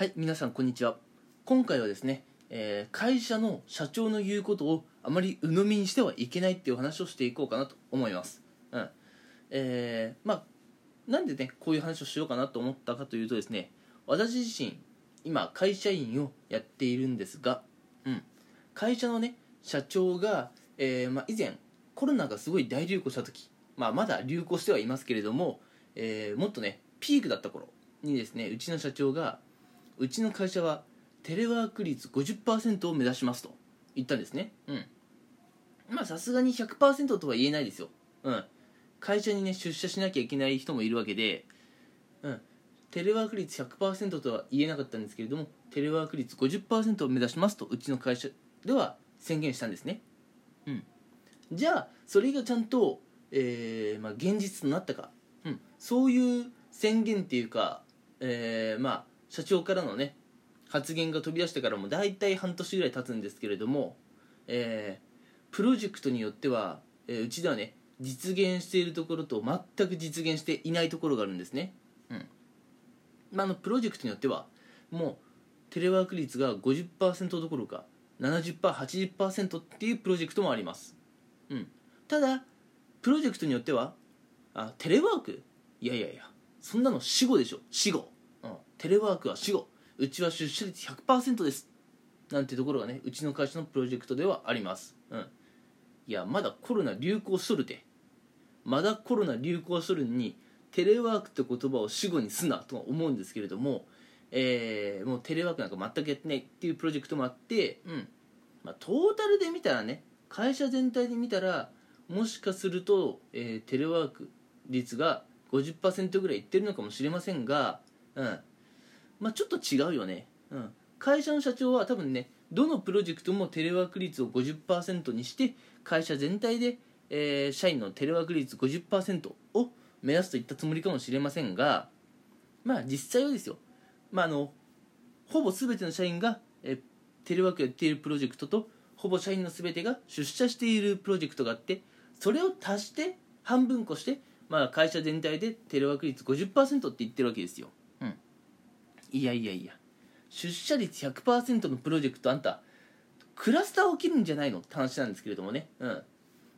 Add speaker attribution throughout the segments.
Speaker 1: はい皆さんこんにちは。今回はですね、えー会社の社長の言うことをあまり鵜呑みにしてはいけないっていう話をしていこうかなと思います。うん。えーまあなんでねこういう話をしようかなと思ったかというとですね私自身今会社員をやっているんですが、うん、会社のね社長が、えーまあ、以前コロナがすごい大流行した時、まあ、まだ流行してはいますけれども、えもっとねピークだった頃にですねうちの社長がうちの会社はテレワーク率50%を目指しますと言ったんですね。うん。まあさすがに100%とは言えないですよ。うん。会社にね出社しなきゃいけない人もいるわけでうん。テレワーク率100%とは言えなかったんですけれどもテレワーク率50%を目指しますとうちの会社では宣言したんですね。うん。じゃあそれがちゃんと、えーまあ、現実となったか、うん、そういう宣言っていうか、えーまあ、社長からのね発言が飛び出してからも大体半年ぐらい経つんですけれども、えープロジェクトによっては、えーうちではね実現しているところと全く実現していないところがあるんですね、うん。まあ、あのプロジェクトによってはもうテレワーク率が50%どころか 70%80% っていうプロジェクトもあります。うん、ただプロジェクトによってはあテレワーク？いやいやいやそんなの死後でしょ。死後、テレワークは死後うちは出社率100%です。なんてところがねうちの会社のプロジェクトではあります、うん、いやまだコロナ流行しとるて。まだコロナ流行しとるにテレワークって言葉を死後にすなとは思うんですけれども、えーもうテレワークなんか全くやってないっていうプロジェクトもあって、うん。まあ、トータルで見たらね会社全体で見たらもしかすると、えーテレワーク率が50%ぐらいいってるのかもしれませんが、うん。まあ、ちょっと違うよね、うん、会社の社長は多分ねどのプロジェクトもテレワーク率を50%にして会社全体で、えー社員のテレワーク率50%を目指すといったつもりかもしれませんがまあ実際はですよ、まあ、あのほぼ全ての社員が、えーテレワークやっているプロジェクトとほぼ社員の全てが出社しているプロジェクトがあってそれを足して半分こして、まあ、会社全体でテレワーク率50%って言ってるわけですよ、いやいやいや出社率100%のプロジェクトあんたクラスター起きるんじゃないのって話なんですけれどもね、うん、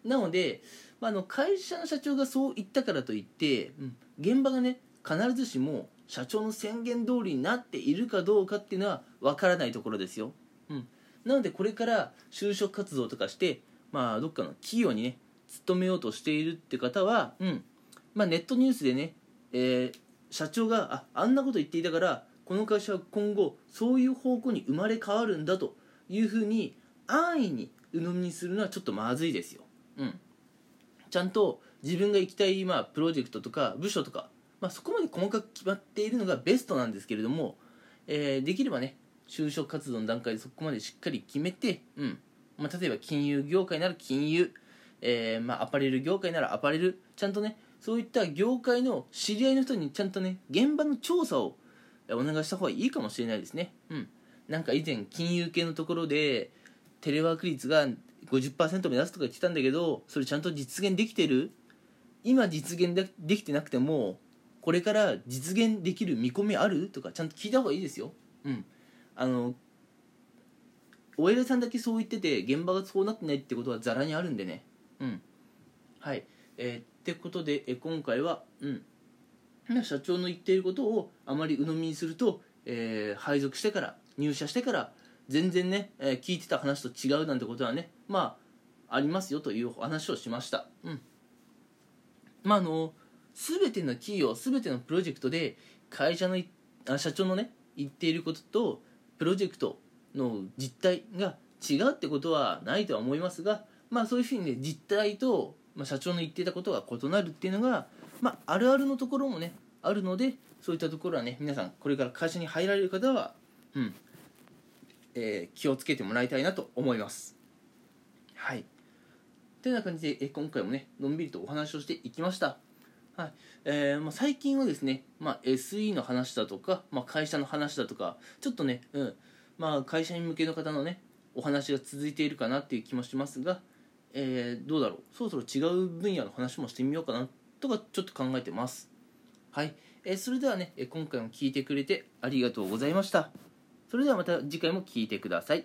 Speaker 1: なので、まあ、あの会社の社長がそう言ったからといって、うん、現場がね必ずしも社長の宣言通りになっているかどうかっていうのは分からないところですよ、うん、なのでこれから就職活動とかして、まあ、どっかの企業にね勤めようとしているって方は、うん。まあ、ネットニュースでね、えー社長がああんなこと言っていたからこの会社は今後そういう方向に生まれ変わるんだというふうに安易に鵜呑みにするのはちょっとまずいですよ、うん、ちゃんと自分が行きたい、まあ、プロジェクトとか部署とか、まあ、そこまで細かく決まっているのがベストなんですけれども、えーできればね就職活動の段階でそこまでしっかり決めて、うん。まあ、例えば金融業界なら金融、えーまあ、アパレル業界ならアパレルちゃんとねそういった業界の知り合いの人にちゃんとね現場の調査をお願いした方がいいかもしれないですね。うん。なんか以前金融系のところでテレワーク率が50%目指すとか言ってたんだけどそれちゃんと実現できてる？今実現でできてなくてもこれから実現できる見込みある？とかちゃんと聞いた方がいいですよ。うん。あのお偉いさんだけそう言ってて現場がそうなってないってことはざらにあるんでね。うん。はい。えーってことでえ今回はうん。社長の言っていることをあまり鵜呑みにすると、えー配属してから入社してから全然ね、えー聞いてた話と違うなんてことはねまあありますよというお話をしました。うん。まああの全ての企業全てのプロジェクトで会社のあ社長のね言っていることとプロジェクトの実態が違うってことはないとは思いますがまあそういうふうにね実態と、まあ、社長の言っていたことが異なるっていうのが、まあ、あるあるのところもねあるのでそういったところはね皆さんこれから会社に入られる方はうんえー気をつけてもらいたいなと思います。はい。てな感じでえ今回もねのんびりとお話をしていきました。はい。えーまあ、最近はですね、まあ、SE の話だとか、まあ、会社の話だとかちょっとね、うんまあ、会社員向けの方のねお話が続いているかなっていう気もしますが、えーどうだろう？そろそろ違う分野の話もしてみようかな。とかちょっと考えてます。はい、えそれではねえ今回も聞いてくれてありがとうございました。それではまた次回も聞いてください。